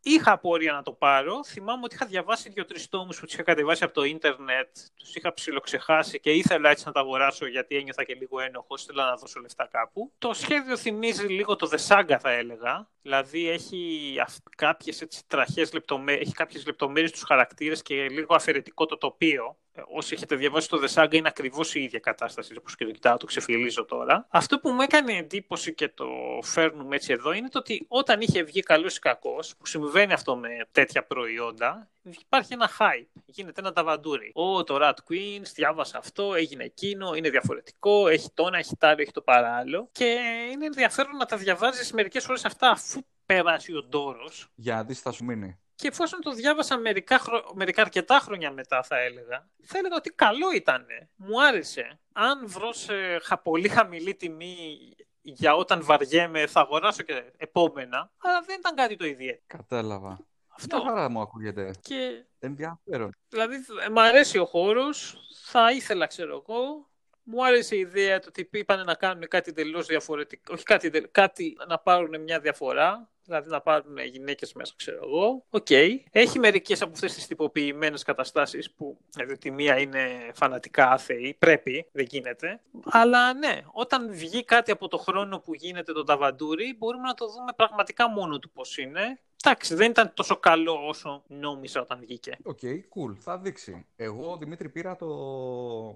Είχα απορία να το πάρω. Θυμάμαι ότι είχα διαβάσει δύο-τρεις τόμους που τους είχα κατεβάσει από το ίντερνετ. Τους είχα ψιλοξεχάσει και ήθελα έτσι να τα αγοράσω γιατί ένιωθα και λίγο ένοχος. Ήθελα να δώσω λεφτά κάπου. Το σχέδιο θυμίζει λίγο το The Saga, θα έλεγα. Δηλαδή έχει κάποιες τραχές λεπτομέρειε, έχει κάποιες λεπτομέρειες στους χαρακτήρες και λίγο αφαιρετικό το τοπίο. Ε, όσοι έχετε διαβάσει το The Saga είναι ακριβώς η ίδια κατάσταση όπως και το κοιτάω, το ξεφυλίζω τώρα. Αυτό που μου έκανε εντύπωση και το φέρνουμε έτσι εδώ είναι το ότι όταν είχε βγει καλός ή κακός, που συμβαίνει αυτό με τέτοια προϊόντα, υπάρχει ένα hype. Γίνεται ένα ταβαντούρι. Ω, το Rat Queens, διάβασα αυτό, έγινε εκείνο, είναι διαφορετικό, έχει το ένα, έχει το άλλο, έχει το παράλληλο. Και είναι ενδιαφέρον να τα διαβάζεις μερικές φορές αυτά αφού περάσει ο ντόρος. Για να δεις θα σου μείνει. Και εφόσον το διάβασα μερικά, χρο... μερικά αρκετά χρόνια μετά, θα έλεγα, θα έλεγα ότι καλό ήταν. Μου άρεσε. Αν βρω σε πολύ χαμηλή τιμή για όταν βαριέμαι, θα αγοράσω και επόμενα, αλλά δεν ήταν κάτι το ιδιαίτερο. Κατάλαβα. Αυτό. Μια χαρά μου ακούγεται. Και... Ενδιαφέρον. Δηλαδή, μου αρέσει ο χώρος, θα ήθελα, ξέρω εγώ, μου άρεσε η ιδέα το ότι είπαν να κάνουν κάτι τελείως διαφορετικό. Όχι κάτι, κάτι να πάρουν μια διαφορά δηλαδή να πάρουν γυναίκες μέσα, ξέρω εγώ. OK. Okay. Έχει μερικές από αυτές τις τυποποιημένες καταστάσεις που, δηλαδή τη μία είναι φανατικά άθεη, πρέπει, δεν γίνεται. Αλλά ναι, όταν βγει κάτι από το χρόνο που γίνεται το νταβαντούρι, μπορούμε να το δούμε πραγματικά μόνο του πώς είναι. Εντάξει, δεν ήταν τόσο καλό όσο νόμιζα όταν βγήκε. OK, okay, cool. Θα δείξει. Εγώ, Δημήτρη, πήρα το,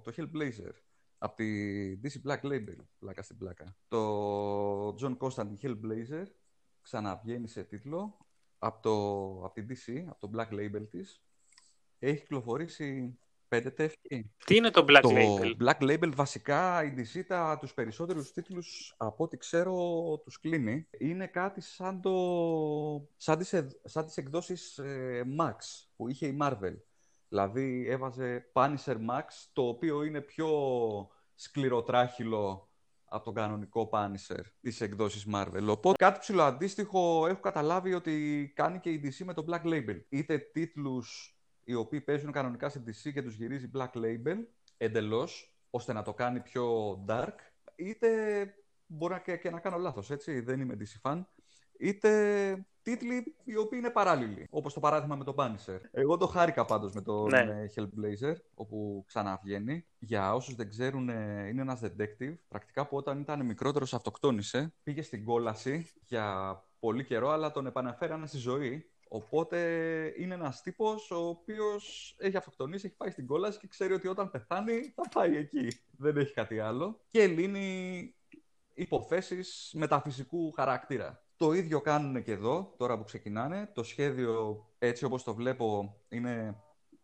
το Hellblazer από τη DC Black Label, πλάκα στην πλάκα. Το John Constantine Hellblazer ξαναβγαίνει σε τίτλο από, το, από την DC, από το Black Label της. Έχει κυκλοφορήσει πέντε τεύχη. Τι είναι το Black το Label? Black Label βασικά η DC τα, τους περισσότερους τίτλους από ό,τι ξέρω τους κλείνει. Είναι κάτι σαν, το, σαν, τις, σαν τις εκδόσεις ε, Max που είχε η Marvel. Δηλαδή έβαζε Punisher Max το οποίο είναι πιο σκληροτράχυλο από τον κανονικό Punisher της εκδόσης Marvel. Οπότε κάτι ψηλό αντίστοιχο έχω καταλάβει ότι κάνει και η DC με το Black Label. Είτε τίτλους οι οποίοι παίζουν κανονικά στην DC και τους γυρίζει Black Label εντελώς, ώστε να το κάνει πιο dark, είτε μπορεί και, και να κάνω λάθος, έτσι, δεν είμαι DC fan, είτε τίτλοι οι οποίοι είναι παράλληλοι. Όπως το παράδειγμα με τον Punisher. Εγώ το χάρηκα πάντως με τον Ναι. ε, Hellblazer, όπου ξαναβγαίνει. Για όσους δεν ξέρουν, ε, είναι ένας detective. Πρακτικά που όταν ήταν μικρότερος αυτοκτόνησε. Πήγε στην κόλαση για πολύ καιρό, αλλά τον επαναφέρανε στη ζωή. Οπότε είναι ένας τύπος ο οποίος έχει αυτοκτονήσει, έχει πάει στην κόλαση και ξέρει ότι όταν πεθάνει θα πάει εκεί. Δεν έχει κάτι άλλο. Και λύνει υποθέσεις μεταφυσικού χαρακτήρα. Το ίδιο κάνουν και εδώ, τώρα που ξεκινάνε. Το σχέδιο, έτσι όπως το βλέπω, είναι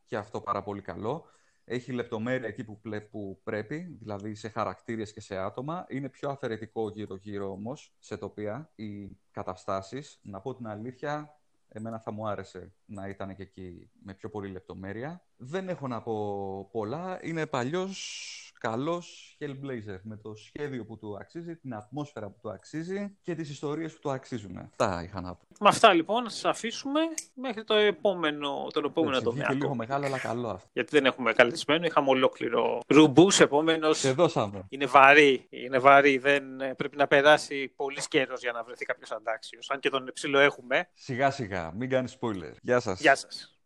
και αυτό πάρα πολύ καλό. Έχει λεπτομέρεια εκεί που, πλε- που πρέπει, δηλαδή σε χαρακτήρες και σε άτομα. Είναι πιο αφαιρετικό γύρω-γύρω όμως, σε τοπία, οι καταστάσεις. Να πω την αλήθεια, εμένα θα μου άρεσε να ήταν και εκεί με πιο πολύ λεπτομέρεια. Δεν έχω να πω πολλά. Είναι παλιός, καλός Hellblazer με το σχέδιο που του αξίζει, την ατμόσφαιρα που του αξίζει και τις ιστορίες που του αξίζουν. Αυτά είχα να πω. Με αυτά λοιπόν να σας αφήσουμε μέχρι το επόμενο, τον επόμενο Έτσι, βγήκε τομέα. λίγο μεγάλο, αλλά καλό αυτό. Γιατί δεν έχουμε καλεσμένο, είχαμε ολόκληρο ρουμπούς, επομένως Σε δώσαμε. είναι βαρύ. Είναι βαρύ, δεν ε, πρέπει να περάσει πολύ καιρός για να βρεθεί κάποιος αντάξιος. Αν και τον ψηλό έχουμε. Σιγά σιγά, μην κάνεις spoiler. Γεια σας. Γεια σας.